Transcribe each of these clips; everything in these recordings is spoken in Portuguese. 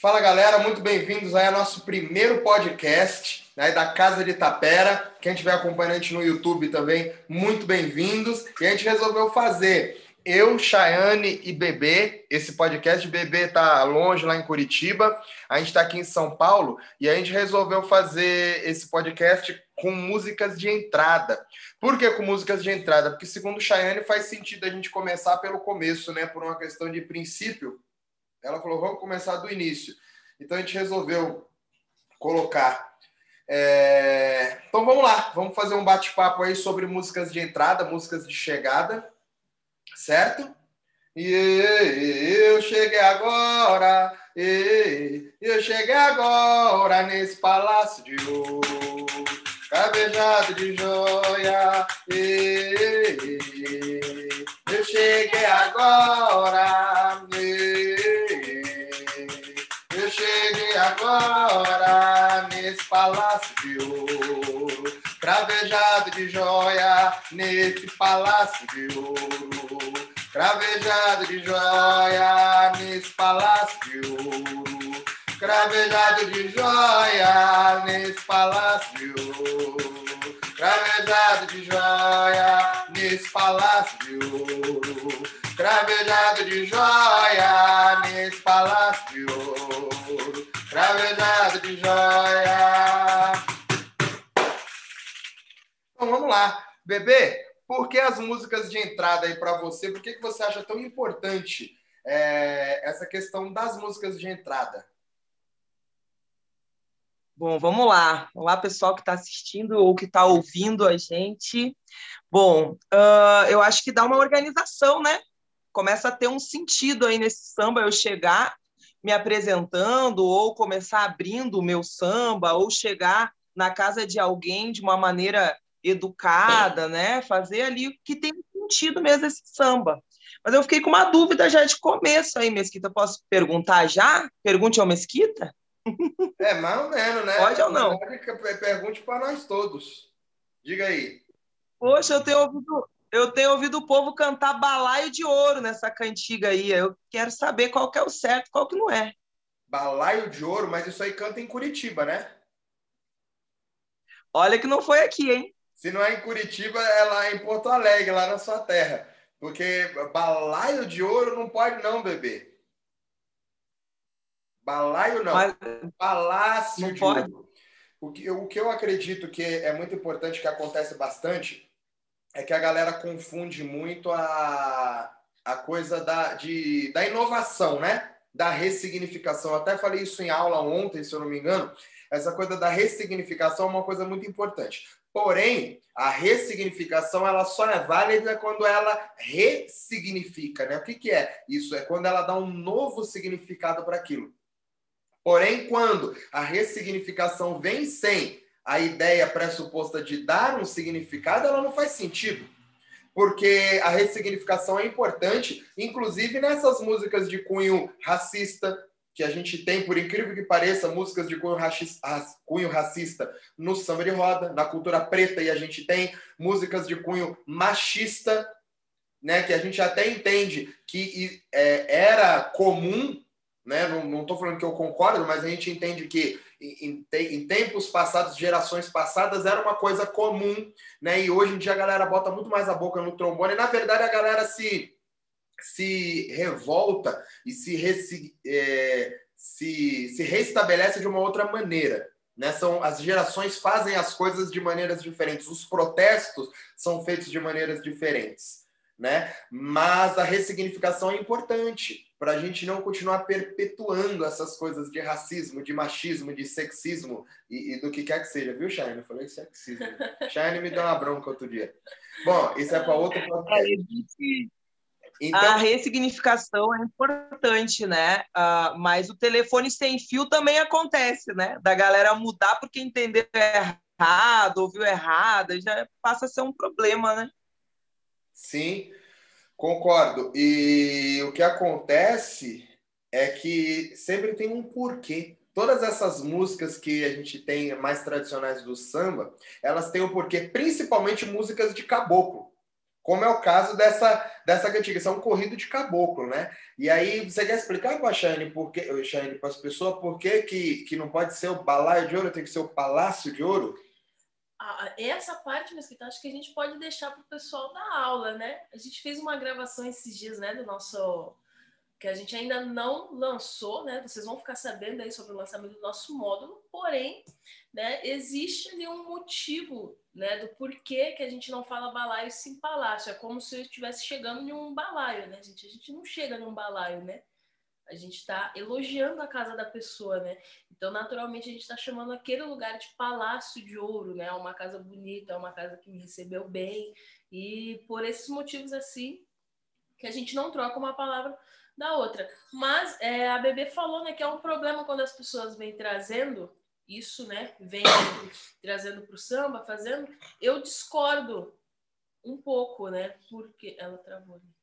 Fala galera, muito bem-vindos aí ao nosso primeiro podcast né, da Casa de Tapera. Quem estiver acompanhando no YouTube também, muito bem-vindos. E a gente resolveu fazer eu, Chayane e Bebê. Esse podcast, Bebê tá longe lá em Curitiba. A gente está aqui em São Paulo e a gente resolveu fazer esse podcast com músicas de entrada. Por que com músicas de entrada? Porque, segundo Chayane, faz sentido a gente começar pelo começo, né? Por uma questão de princípio ela falou, vamos começar do início. Então a gente resolveu colocar. É... Então vamos lá, vamos fazer um bate-papo aí sobre músicas de entrada, músicas de chegada, certo? E eu cheguei agora, eu cheguei agora nesse palácio de ouro, cabejado de joia. Eu cheguei agora, agora nesse palácio de ouro, cravejado de joia nesse palácio de ouro, cravejado de joia nesse palácio de ouro, cravejado de joia nesse palácio de ouro, cravejado de joia nesse palácio de ouro, cravejado de joia nesse palácio. de ouro cravejado de joia. Então vamos lá. Bebê, por que as músicas de entrada aí para você? Por que, que você acha tão importante é, essa questão das músicas de entrada? Bom, vamos lá. Olá, pessoal que está assistindo ou que está ouvindo a gente. Bom, uh, eu acho que dá uma organização, né? Começa a ter um sentido aí nesse samba eu chegar me apresentando ou começar abrindo o meu samba ou chegar na casa de alguém de uma maneira educada, né? Fazer ali que tem sentido mesmo esse samba. Mas eu fiquei com uma dúvida já de começo aí, Mesquita. Posso perguntar já? Pergunte ao Mesquita? É, mais ou menos, né? Pode ou não? Pergunte para nós todos. Diga aí. Poxa, eu tenho ouvido, eu tenho ouvido o povo cantar balaio de ouro nessa cantiga aí. Eu quero saber qual que é o certo, qual que não é. Balaio de ouro, mas isso aí canta em Curitiba, né? Olha que não foi aqui, hein? Se não é em Curitiba, é lá em Porto Alegre, lá na sua terra. Porque balaio de ouro não pode não, bebê. Balaio não. Mas... Palácio não de pode. ouro. O que, o que eu acredito que é muito importante, que acontece bastante, é que a galera confunde muito a, a coisa da, de, da inovação, né? Da ressignificação. Eu até falei isso em aula ontem, se eu não me engano. Essa coisa da ressignificação é uma coisa muito importante. Porém, a ressignificação ela só é válida quando ela ressignifica, né? O que, que é? Isso é quando ela dá um novo significado para aquilo. Porém, quando a ressignificação vem sem a ideia pressuposta de dar um significado, ela não faz sentido. Porque a ressignificação é importante, inclusive nessas músicas de cunho racista, que a gente tem, por incrível que pareça, músicas de cunho racista, cunho racista no samba de roda, na cultura preta, e a gente tem músicas de cunho machista, né, que a gente até entende que é, era comum, né, não estou falando que eu concordo, mas a gente entende que em, em, tempos passados, gerações passadas, era uma coisa comum, né? E hoje em dia a galera bota muito mais a boca no trombone. E, na verdade, a galera se, se revolta e se, resi, é, se, se restabelece de uma outra maneira. Né? São, as gerações fazem as coisas de maneiras diferentes. Os protestos são feitos de maneiras diferentes. Né? Mas a ressignificação é importante para a gente não continuar perpetuando essas coisas de racismo, de machismo, de sexismo e, e do que quer que seja, viu, Shine? Eu falei sexismo. Shine me deu uma bronca outro dia. Bom, isso é para outro podcast. Então... A ressignificação é importante, né? Uh, mas o telefone sem fio também acontece, né? Da galera mudar porque entendeu errado, ouviu errado, já passa a ser um problema, né? Sim. Concordo. E o que acontece é que sempre tem um porquê. Todas essas músicas que a gente tem mais tradicionais do samba, elas têm um porquê, principalmente músicas de caboclo. como é o caso dessa, dessa cantiga. Isso é um corrido de caboclo, né? E aí, você quer explicar para a Shane, para as pessoas, por que, que não pode ser o balaio de ouro, tem que ser o palácio de ouro? Essa parte, Mesquita, acho que a gente pode deixar para o pessoal da aula, né? A gente fez uma gravação esses dias, né, do nosso que a gente ainda não lançou, né? Vocês vão ficar sabendo aí sobre o lançamento do nosso módulo, porém, né, existe ali um motivo, né, do porquê que a gente não fala balaio sim palácio. É como se eu estivesse chegando em um balaio, né, gente? A gente não chega num balaio, né? A gente está elogiando a casa da pessoa, né? Então, naturalmente, a gente está chamando aquele lugar de palácio de ouro, né? Uma casa bonita, uma casa que me recebeu bem. E por esses motivos, assim, que a gente não troca uma palavra da outra. Mas é, a Bebê falou né, que é um problema quando as pessoas vêm trazendo isso, né? Vem trazendo para o samba, fazendo. Eu discordo um pouco, né? Porque ela travou ali.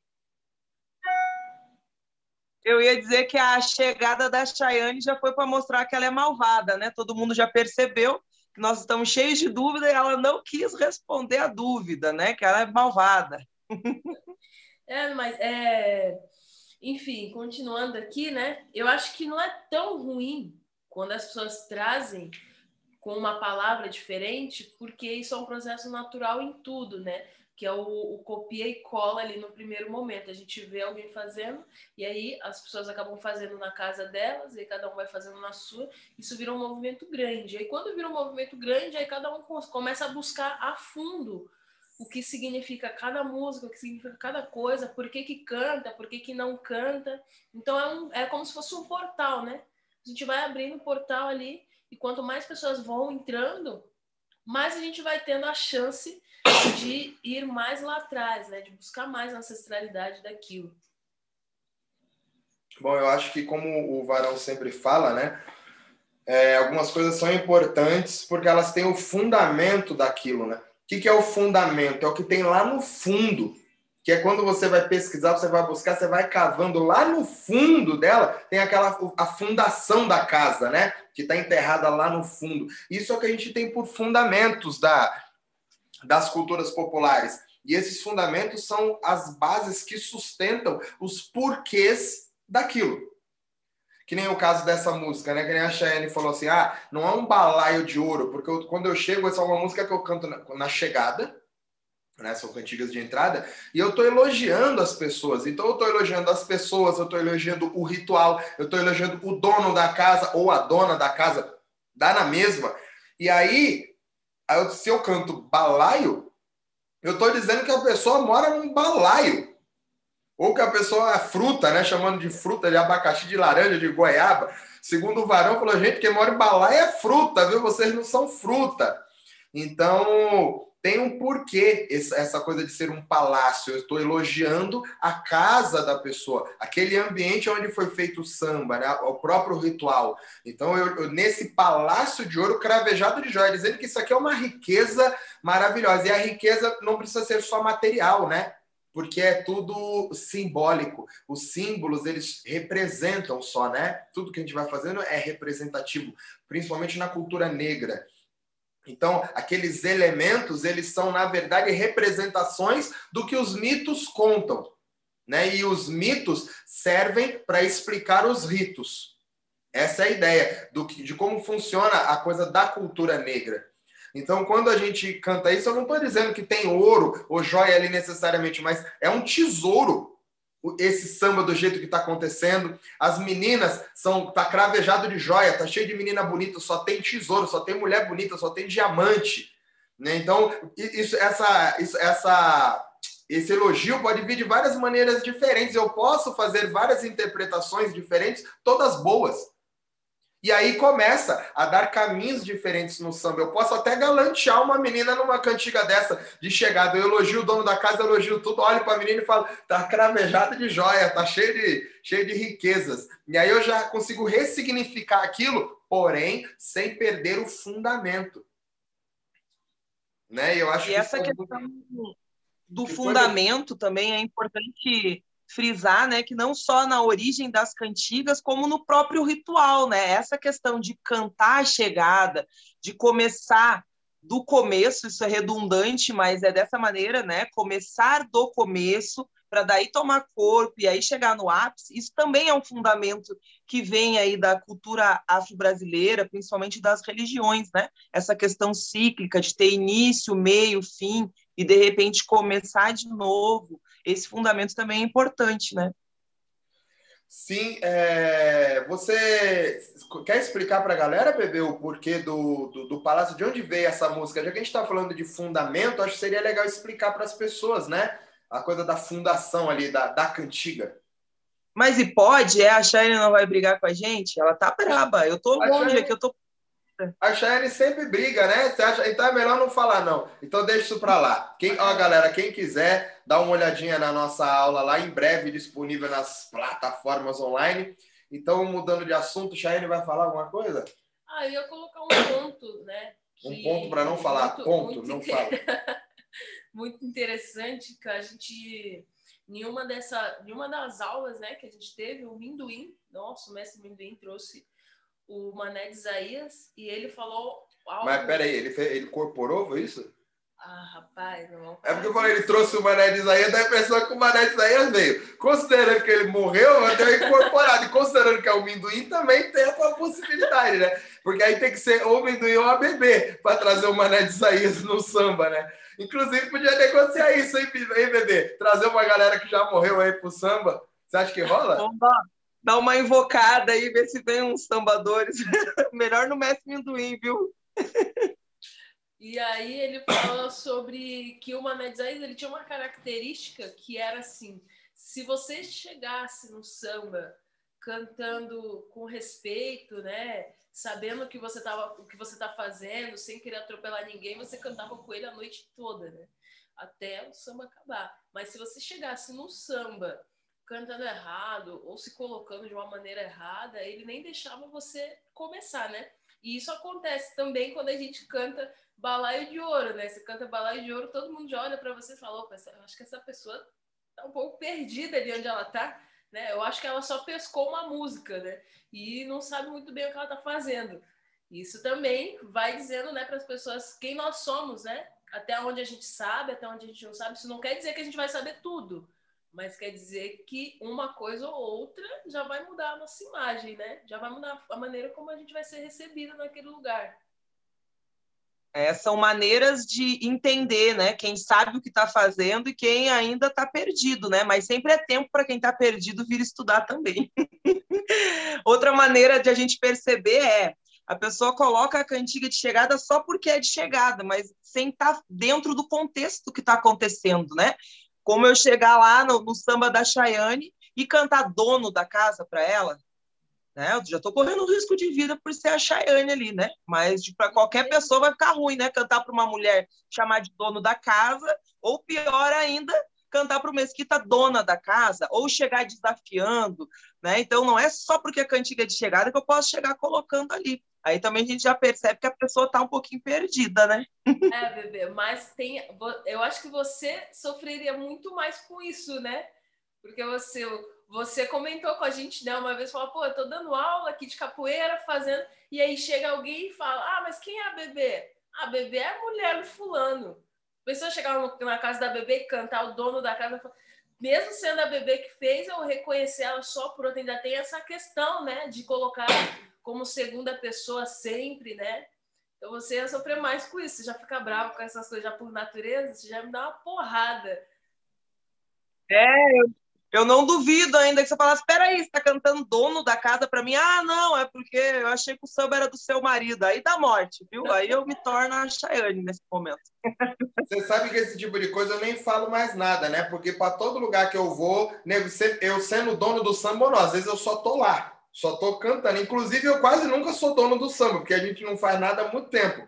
Eu ia dizer que a chegada da Chayane já foi para mostrar que ela é malvada, né? Todo mundo já percebeu que nós estamos cheios de dúvida e ela não quis responder a dúvida, né? Que ela é malvada. É, mas é, enfim, continuando aqui, né? Eu acho que não é tão ruim quando as pessoas trazem com uma palavra diferente, porque isso é um processo natural em tudo, né? Que é o, o, copia e cola ali no primeiro momento. A gente vê alguém fazendo, e aí as pessoas acabam fazendo na casa delas, e cada um vai fazendo na sua. Isso vira um movimento grande. E aí, quando vira um movimento grande, aí cada um começa a buscar a fundo o que significa cada música, o que significa cada coisa, por que, que canta, por que, que não canta. Então é, um, é como se fosse um portal, né? A gente vai abrindo o portal ali e quanto mais pessoas vão entrando, mais a gente vai tendo a chance de ir mais lá atrás, né? De buscar mais a ancestralidade daquilo. Bom, eu acho que como o Varão sempre fala, né? É, algumas coisas são importantes porque elas têm o fundamento daquilo, né? que, que é o fundamento? É o que tem lá no fundo, que é quando você vai pesquisar, você vai buscar, você vai cavando lá no fundo dela, tem aquela a fundação da casa, né? Que está enterrada lá no fundo. Isso é o que a gente tem por fundamentos da, das culturas populares. E esses fundamentos são as bases que sustentam os porquês daquilo que nem o caso dessa música, né? Que nem a Cheyenne falou assim: ah, não é um balaio de ouro, porque eu, quando eu chego, essa é uma música que eu canto na, na chegada, né? São cantigas de entrada, e eu estou elogiando as pessoas. Então eu estou elogiando as pessoas, eu estou elogiando o ritual, eu estou elogiando o dono da casa ou a dona da casa, dá na mesma. E aí, se eu canto balaio, eu estou dizendo que a pessoa mora num balaio. Ou que a pessoa é fruta, né? Chamando de fruta, de abacaxi, de laranja, de goiaba. Segundo o varão, falou: gente, quem mora em balaia é fruta, viu? Vocês não são fruta. Então, tem um porquê essa coisa de ser um palácio. Eu estou elogiando a casa da pessoa, aquele ambiente onde foi feito o samba, né? o próprio ritual. Então, eu, eu, nesse palácio de ouro cravejado de joia, dizendo que isso aqui é uma riqueza maravilhosa. E a riqueza não precisa ser só material, né? porque é tudo simbólico. Os símbolos, eles representam só, né? Tudo que a gente vai fazendo é representativo, principalmente na cultura negra. Então, aqueles elementos, eles são, na verdade, representações do que os mitos contam. Né? E os mitos servem para explicar os ritos. Essa é a ideia do que, de como funciona a coisa da cultura negra. Então, quando a gente canta isso, eu não estou dizendo que tem ouro ou joia ali necessariamente, mas é um tesouro esse samba do jeito que está acontecendo. As meninas são tá cravejado de joia, tá cheio de menina bonita, só tem tesouro, só tem mulher bonita, só tem diamante. Né? Então, isso, essa, isso, essa, esse elogio pode vir de várias maneiras diferentes. Eu posso fazer várias interpretações diferentes, todas boas. E aí começa a dar caminhos diferentes no samba. Eu posso até galantear uma menina numa cantiga dessa de chegada. Eu elogio o dono da casa, elogio tudo, olho para a menina e falo: tá cravejada de joia, tá cheio de, cheio de riquezas. E aí eu já consigo ressignificar aquilo, porém sem perder o fundamento. Né? Eu acho e que essa questão do fundamento também é importante frisar, né, que não só na origem das cantigas, como no próprio ritual, né? Essa questão de cantar a chegada, de começar do começo, isso é redundante, mas é dessa maneira, né? Começar do começo, para daí tomar corpo e aí chegar no ápice, isso também é um fundamento que vem aí da cultura afro-brasileira, principalmente das religiões, né? Essa questão cíclica de ter início, meio, fim e de repente começar de novo. Esse fundamento também é importante, né? Sim, é... você quer explicar para a galera, Bebê, o porquê do, do, do, Palácio? De onde veio essa música? Já que a gente está falando de fundamento, acho que seria legal explicar para as pessoas, né? A coisa da fundação ali, da, da cantiga. Mas e pode? É, a Shine não vai brigar com a gente? Ela tá braba. Eu tô longe aqui, eu tô a Cheyenne sempre briga, né? Você acha... Então é melhor não falar, não. Então deixa isso para lá. Quem, ó, galera, quem quiser, dá uma olhadinha na nossa aula lá, em breve disponível nas plataformas online. Então, mudando de assunto, Cheyenne vai falar alguma coisa? Ah, eu ia colocar um ponto, né? Um ponto para não falar, muito, ponto, muito não inter... fala. muito interessante que a gente nenhuma dessa nenhuma das aulas né que a gente teve o Minduim nosso mestre Minduim trouxe o Mané de Isaías e ele falou algo... Mas peraí, ele, fez, ele incorporou, foi isso? Ah, rapaz, não É porque eu falei, ele trouxe o Mané de Isaías, dá a impressão que o Mané de Isaías veio. Considerando que ele morreu, deu incorporado. e considerando que é o Minduim, também tem essa possibilidade, né? Porque aí tem que ser ou Minduim ou ABB para trazer o Mané de Isaías no samba, né? Inclusive, podia negociar isso, hein, bebê? Trazer uma galera que já morreu aí pro samba. Você acha que rola? Bomba dá uma invocada aí, ver se vem uns sambadores. Melhor no mestre Minduim, viu? E aí ele fala sobre que o Mané ele tinha uma característica que era assim: se você chegasse no samba cantando com respeito, né, sabendo o que você tava, o que você tá fazendo, sem querer atropelar ninguém, você cantava com ele a noite toda, né? Até o samba acabar. Mas se você chegasse no samba cantando errado ou se colocando de uma maneira errada, ele nem deixava você começar, né? E isso acontece também quando a gente canta balaio de ouro, né? Você canta balaio de ouro, todo mundo já olha para você e fala: opa, acho que essa pessoa tá um pouco perdida ali onde ela tá, né? Eu acho que ela só pescou uma música, né? E não sabe muito bem o que ela tá fazendo. Isso também vai dizendo, né, para as pessoas quem nós somos, né? Até onde a gente sabe, até onde a gente não sabe. Isso não quer dizer que a gente vai saber tudo mas quer dizer que uma coisa ou outra já vai mudar a nossa imagem, né? Já vai mudar a maneira como a gente vai ser recebido naquele lugar. É, são maneiras de entender, né? Quem sabe o que está fazendo e quem ainda está perdido, né? Mas sempre é tempo para quem está perdido vir estudar também. Outra maneira de a gente perceber é a pessoa coloca a cantiga de chegada só porque é de chegada, mas sem estar tá dentro do contexto que está acontecendo, né? Como eu chegar lá no, no samba da Chayane e cantar dono da casa para ela, né? Eu já estou correndo risco de vida por ser a Chayane ali, né? Mas para qualquer pessoa vai ficar ruim, né? Cantar para uma mulher chamar de dono da casa, ou pior ainda, cantar para o Mesquita dona da casa, ou chegar desafiando, né? Então não é só porque a cantiga é de chegada que eu posso chegar colocando ali. Aí também a gente já percebe que a pessoa está um pouquinho perdida, né? É, bebê, mas tem. Eu acho que você sofreria muito mais com isso, né? Porque você, você comentou com a gente, né, uma vez, falou, pô, eu tô dando aula aqui de capoeira, fazendo, e aí chega alguém e fala, ah, mas quem é a bebê? A bebê é a mulher do fulano. A pessoa chegar na casa da bebê e cantar, o dono da casa, mesmo sendo a bebê que fez, eu reconhecer ela só por outra, ainda tem essa questão, né, de colocar como segunda pessoa sempre, né? Então você ia sofrer mais com isso, você já fica bravo com essas coisas já por natureza, você já me dá uma porrada. É, eu, eu não duvido ainda que você falasse, espera aí, você está cantando dono da casa para mim? Ah, não, é porque eu achei que o samba era do seu marido. Aí dá morte, viu? Aí eu me torno a Chayane nesse momento. Você sabe que esse tipo de coisa eu nem falo mais nada, né? Porque para todo lugar que eu vou, eu sendo dono do samba, não, às vezes eu só tô lá. Só tô cantando. Inclusive, eu quase nunca sou dono do samba, porque a gente não faz nada há muito tempo.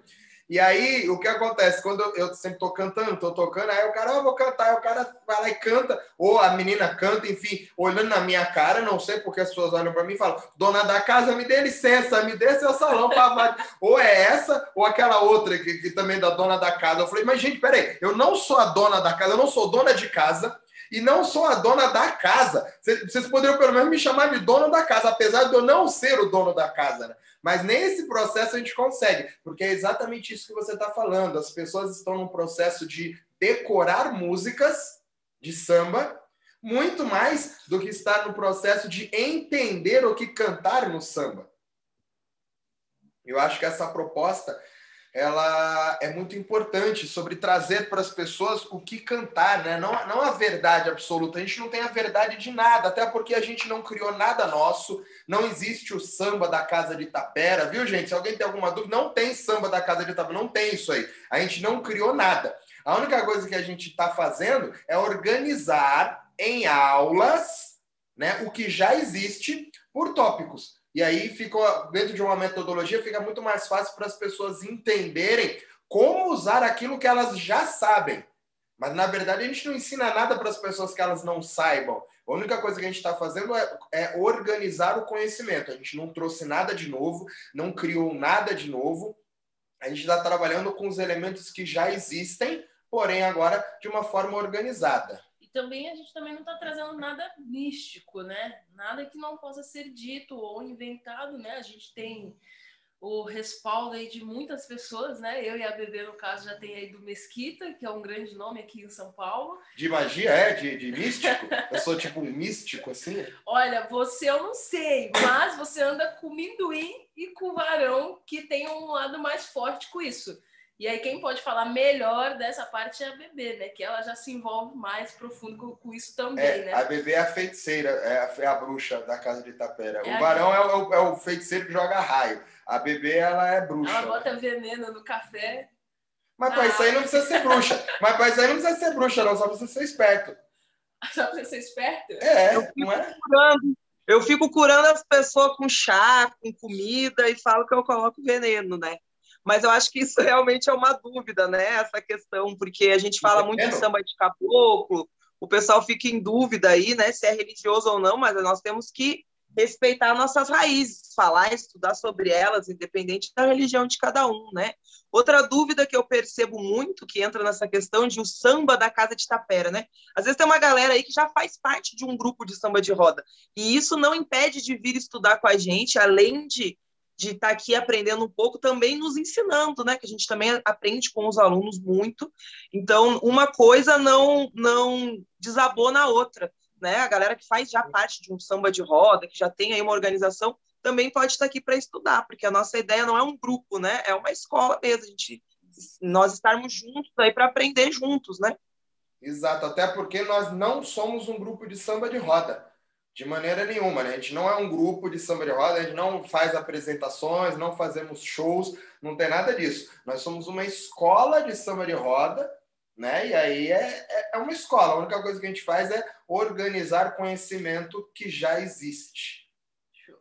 E aí, o que acontece? Quando eu, eu sempre tô cantando, tô tocando, aí o cara, ah, vou cantar, aí o cara vai lá e canta, ou a menina canta, enfim, olhando na minha cara, não sei porque as pessoas olham para mim e falam, dona da casa, me dê licença, me dê seu salão para Ou é essa, ou aquela outra que, que também é da dona da casa. Eu falei, mas gente, peraí, eu não sou a dona da casa, eu não sou dona de casa, E não sou a dona da casa. Vocês poderiam pelo menos me chamar de dono da casa, apesar de eu não ser o dono da casa, né? Mas nesse processo a gente consegue, porque é exatamente isso que você está falando. As pessoas estão num processo de decorar músicas de samba, muito mais do que estar no processo de entender o que cantar no samba. Eu acho que essa proposta ela é muito importante sobre trazer para as pessoas o que cantar, né? Não, não a verdade absoluta. A gente não tem a verdade de nada, até porque a gente não criou nada nosso. Não existe o samba da Casa de Tapera, viu, gente? Se alguém tem alguma dúvida, não tem samba da Casa de Tapera, não tem isso aí. A gente não criou nada. A única coisa que a gente está fazendo é organizar em aulas né, o que já existe por tópicos. E aí fica, dentro de uma metodologia, fica muito mais fácil para as pessoas entenderem como usar aquilo que elas já sabem. Mas, na verdade, a gente não ensina nada para as pessoas que elas não saibam. A única coisa que a gente está fazendo é, é, organizar o conhecimento. A gente não trouxe nada de novo, não criou nada de novo. A gente está trabalhando com os elementos que já existem, porém agora de uma forma organizada também a gente também não está trazendo nada místico, né? Nada que não possa ser dito ou inventado, né? A gente tem o respaldo aí de muitas pessoas, né? Eu e a Bebê, no caso, já tem aí do Mesquita, que é um grande nome aqui em São Paulo. De magia, é? De, de místico? eu sou tipo um místico, assim? Olha, você eu não sei, mas você anda com minduim e com varão, que tem um lado mais forte com isso. E aí quem pode falar melhor dessa parte é a Bebê, né? Que ela já se envolve mais profundo com, com isso também, é, né? A Bebê é a feiticeira, é a, é a bruxa da casa de Itapera. É o varão é o, é o, feiticeiro que joga raio. A Bebê, ela é bruxa. Ela bota veneno no café. Mas para isso aí não precisa ser bruxa. Mas para isso aí não precisa ser bruxa, não. Só precisa ser esperto. Só precisa ser esperto? É, não é? Curando. Eu fico curando as pessoas com chá, com comida e falo que eu coloco veneno, né? Mas eu acho que isso realmente é uma dúvida, né? Essa questão, porque a gente fala muito em samba de caboclo, o pessoal fica em dúvida aí, né? Se é religioso ou não, mas nós temos que respeitar nossas raízes, falar, estudar sobre elas, independente da religião de cada um, né? Outra dúvida que eu percebo muito, que entra nessa questão de o samba da casa de tapera, né? Às vezes tem uma galera aí que já faz parte de um grupo de samba de roda, e isso não impede de vir estudar com a gente, além de de estar tá aqui aprendendo um pouco, também nos ensinando, né? Que a gente também aprende com os alunos muito. Então, uma coisa não não desabou na outra, né? A galera que faz já parte de um samba de roda, que já tem aí uma organização, também pode estar aqui para estudar, porque a nossa ideia não é um grupo, né? É uma escola mesmo, a gente nós estarmos juntos aí para aprender juntos, né? Exato, até porque nós não somos um grupo de samba de roda. De maneira nenhuma, né? A gente não é um grupo de samba de roda, a gente não faz apresentações, não fazemos shows, não tem nada disso. Nós somos uma escola de samba de roda, né? E aí é, é, é uma escola. A única coisa que a gente faz é organizar conhecimento que já existe.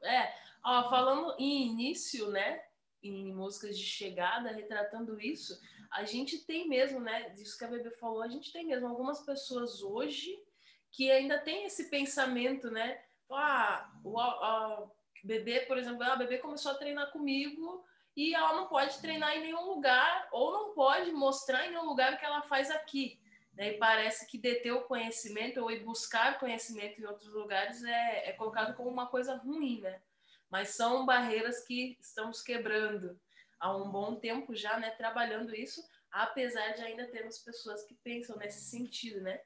É, ó, falando em início, né? Em músicas de chegada, retratando isso, a gente tem mesmo, né? Disso que a Bebê falou, a gente tem mesmo algumas pessoas hoje que ainda tem esse pensamento, né? Ah, o a, bebê, por exemplo, a ah, bebê começou a treinar comigo e ela não pode treinar em nenhum lugar ou não pode mostrar em nenhum lugar o que ela faz aqui. Né? E parece que deter o conhecimento ou ir buscar conhecimento em outros lugares é, é colocado como uma coisa ruim, né? Mas são barreiras que estamos quebrando há um bom tempo já, né? Trabalhando isso, apesar de ainda termos pessoas que pensam nesse sentido, né?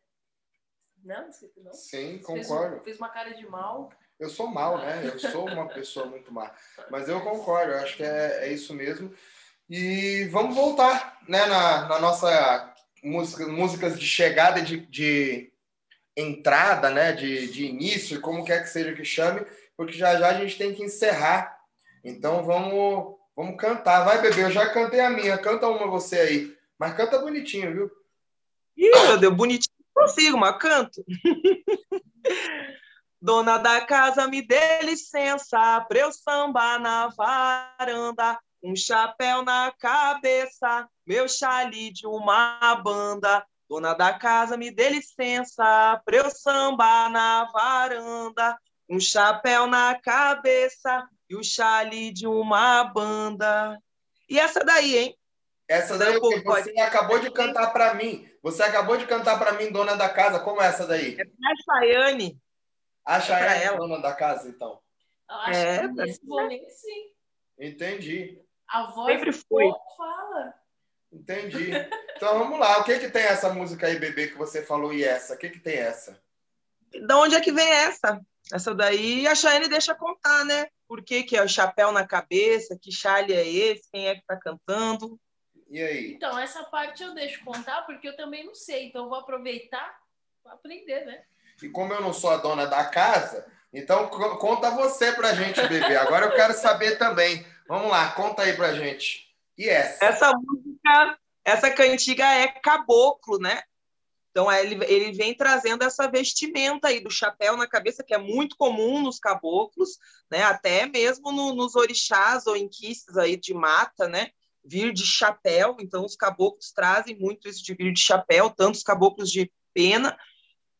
Não, não? Sim, concordo. Fez, fez, uma cara de mal. Eu sou mal, né? Eu sou uma pessoa muito má. Mas eu concordo, eu acho que é, é isso mesmo. E vamos voltar né, na, na nossa música, músicas de chegada, de, de entrada, né, de, de início, como quer que seja que chame, porque já já a gente tem que encerrar. Então vamos, vamos cantar. Vai, bebê, eu já cantei a minha, canta uma você aí. Mas canta bonitinho, viu? Ih, meu Deus, bonitinho consigo, mas canto. Dona da casa, me dê licença pra eu sambar na varanda, um chapéu na cabeça, meu chale de uma banda. Dona da casa, me dê licença pra eu sambar na varanda, um chapéu na cabeça e o chale de uma banda. E essa daí, hein? Essa daí você pode... acabou de cantar para mim. Você acabou de cantar para mim, dona da casa. Como é essa daí? É a Chayane. A Chayane é dona da casa, então. Eu acho é, que nesse momento, sim. Entendi. A voz Sempre foi. fala. Entendi. Então vamos lá. O que que tem essa música aí, bebê, que você falou e essa? O que que tem essa? Da onde é que vem essa? Essa daí a Chayane deixa contar, né? Por que, que é o chapéu na cabeça? Que chale é esse? Quem é que tá cantando? E aí? Então, essa parte eu deixo contar porque eu também não sei. Então, eu vou aproveitar para aprender, né? E como eu não sou a dona da casa, então conta você pra gente, bebê. Agora eu quero saber também. Vamos lá, conta aí pra gente. E essa? Essa música, essa cantiga é caboclo, né? Então, é, ele, ele vem trazendo essa vestimenta aí do chapéu na cabeça, que é muito comum nos caboclos, né? até mesmo no, nos orixás ou inquices aí de mata, né? Vir de chapéu. Então, os caboclos trazem muito isso de vir de chapéu, tanto os caboclos de pena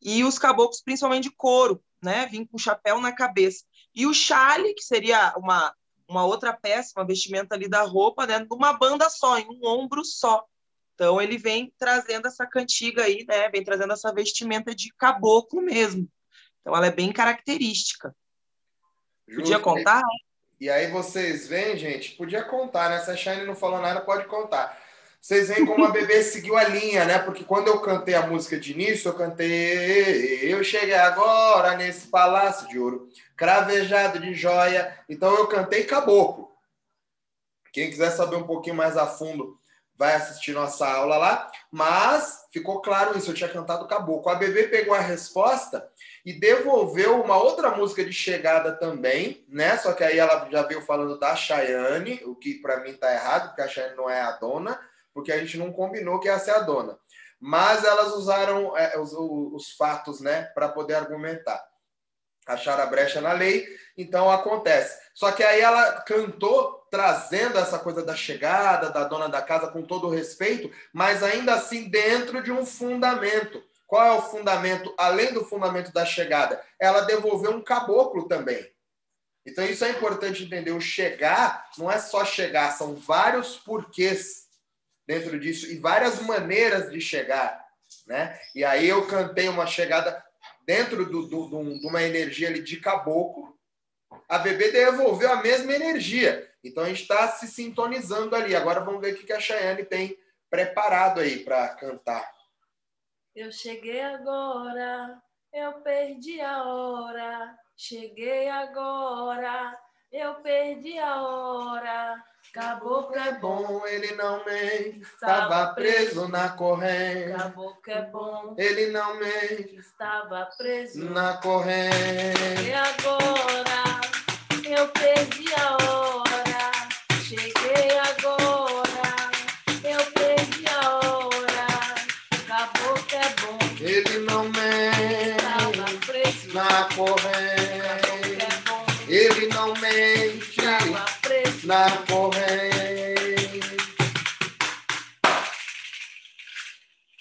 e os caboclos principalmente de couro, né? Vim com chapéu na cabeça. E o chale, que seria uma, uma outra peça, uma vestimenta ali da roupa, né? Numa banda só, em um ombro só. Então ele vem trazendo essa cantiga aí, né? Vem trazendo essa vestimenta de caboclo mesmo. Então ela é bem característica. Justo. Podia contar? E aí vocês veem, gente, podia contar, né? Se a Shine não falou nada, pode contar. Vocês veem como a bebê seguiu a linha, né? Porque quando eu cantei a música de início, eu cantei Eu cheguei agora nesse palácio de ouro, cravejado de joia. Então eu cantei caboclo. Quem quiser saber um pouquinho mais a fundo vai assistir nossa aula lá. Mas ficou claro isso, eu tinha cantado caboclo. A bebê pegou a resposta e devolveu uma outra música de chegada também, né? Só que aí ela já veio falando da Chayane, o que para mim tá errado, porque a Chayane não é a dona, porque a gente não combinou que essa é a dona. Mas elas usaram é, os, os fatos, né, para poder argumentar. Acharam a brecha na lei, então acontece. Só que aí ela cantou trazendo essa coisa da chegada, da dona da casa, com todo o respeito, mas ainda assim dentro de um fundamento. Qual é o fundamento, além do fundamento da chegada? Ela devolveu um caboclo também. Então isso é importante entender. O chegar não é só chegar, são vários porquês dentro disso e várias maneiras de chegar. Né? E aí eu cantei uma chegada dentro do, do, do, de uma energia ali de caboclo. A bebê devolveu a mesma energia. Então a gente está se sintonizando ali. Agora vamos ver o que a Chayane tem preparado aí para cantar. Eu cheguei agora, eu perdi a hora. Cheguei agora, eu perdi a hora. Caboclo é bom, ele não mente. Estava preso na corrente. Caboclo é bom, ele não mente. Estava preso na corrente. Corrente. Ele não mente na corrente.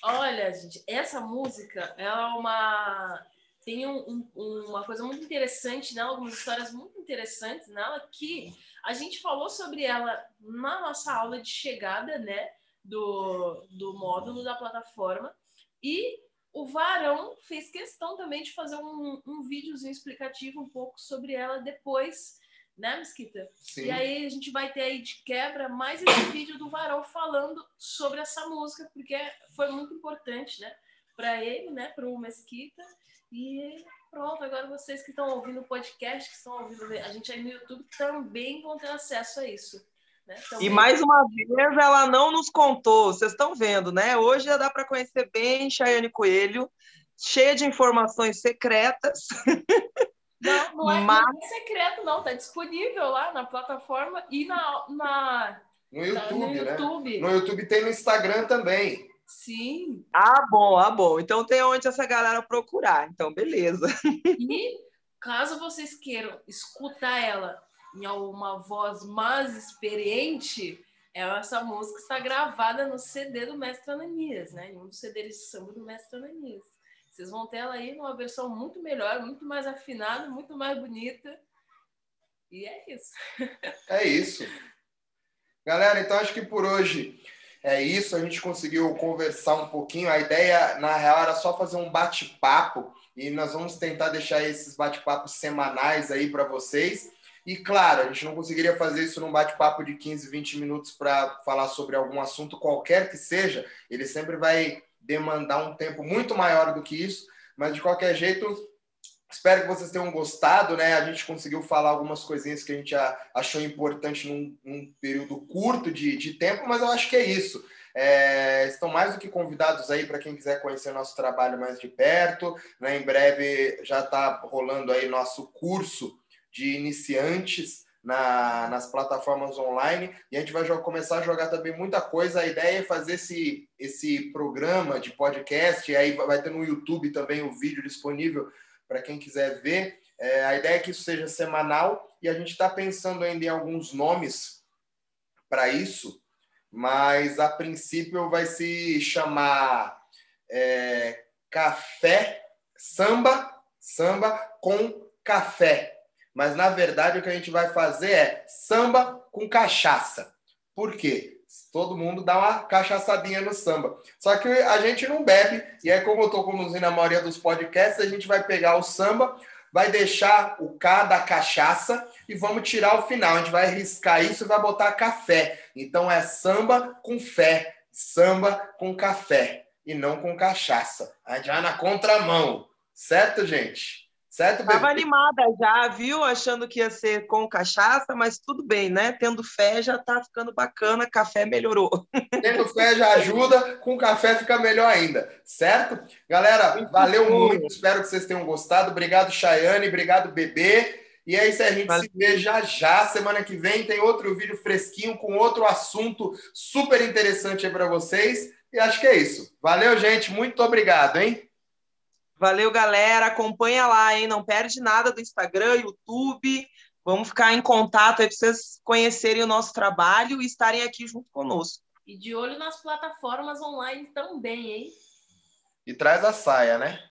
Olha, gente, essa música é uma tem um, um, uma coisa muito interessante nela, algumas histórias muito interessantes nela que a gente falou sobre ela na nossa aula de chegada, né, do, do módulo da plataforma. E o Varão fez questão também de fazer um, um videozinho explicativo um pouco sobre ela depois, né, Mesquita? Sim. E aí a gente vai ter aí de quebra mais esse vídeo do Varão falando sobre essa música, porque foi muito importante, né, para ele, né, para o Mesquita. E Pronto, agora vocês que estão ouvindo o podcast, que estão ouvindo a gente aí no YouTube, também vão ter acesso a isso. Né? E mais uma vez, ela não nos contou, vocês estão vendo, né? Hoje já dá para conhecer bem Chayane Coelho, cheia de informações secretas. Não, não é, Mas... não é secreto, não, está disponível lá na plataforma e na, na no YouTube, na, no YouTube. Né? No YouTube tem no Instagram também. Sim. Ah, bom, ah, bom. Então tem onde essa galera procurar. Então, beleza. E caso vocês queiram escutar ela em uma voz mais experiente, essa música está gravada no CD do Mestre Ananias, né? Em um dos CDs de samba do Mestre Ananias. Vocês vão ter ela aí numa versão muito melhor, muito mais afinada, muito mais bonita. E é isso. É isso. Galera, então acho que por hoje é isso. A gente conseguiu conversar um pouquinho. A ideia, na real, era só fazer um bate-papo e nós vamos tentar deixar esses bate-papos semanais aí para vocês. E claro, a gente não conseguiria fazer isso num bate-papo de 15, 20 minutos para falar sobre algum assunto qualquer que seja. Ele sempre vai demandar um tempo muito maior do que isso, mas de qualquer jeito, espero que vocês tenham gostado, né? A gente conseguiu falar algumas coisinhas que a gente achou importante num, num período curto de, de tempo, mas eu acho que é isso. É, estão mais do que convidados aí para quem quiser conhecer nosso trabalho mais de perto. Né? Em breve já está rolando aí nosso curso de iniciantes na, nas plataformas online. E a gente vai começar a jogar também muita coisa. A ideia é fazer esse, esse programa de podcast, e aí vai ter no YouTube também o vídeo disponível para quem quiser ver. É, a ideia é que isso seja semanal. E a gente está pensando ainda em alguns nomes para isso, mas a princípio vai se chamar é, Café Samba, Samba com Café mas na verdade o que a gente vai fazer é samba com cachaça. Por quê? Todo mundo dá uma cachaçadinha no samba. Só que a gente não bebe, e aí, como eu estou conduzindo a maioria dos podcasts, a gente vai pegar o samba, vai deixar o K da cachaça e vamos tirar o final. A gente vai riscar isso e vai botar café. Então é samba com fé, samba com café e não com cachaça. A gente vai na contramão, certo, gente? Certo, Estava animada já, viu? Achando que ia ser com cachaça, mas tudo bem, né? Tendo fé já tá ficando bacana, café melhorou. Tendo fé já ajuda, com café fica melhor ainda, certo? Galera, muito valeu bom. muito, espero que vocês tenham gostado. Obrigado, Chayane, obrigado, Bebê. E é isso aí, a gente valeu. se vê já já. Semana que vem tem outro vídeo fresquinho com outro assunto super interessante aí para vocês. E acho que é isso. Valeu, gente. Muito obrigado, hein? Valeu, galera. Acompanha lá, hein? Não perde nada do Instagram, YouTube. Vamos ficar em contato aí para vocês conhecerem o nosso trabalho e estarem aqui junto conosco. E de olho nas plataformas online também, hein? E traz a saia, né?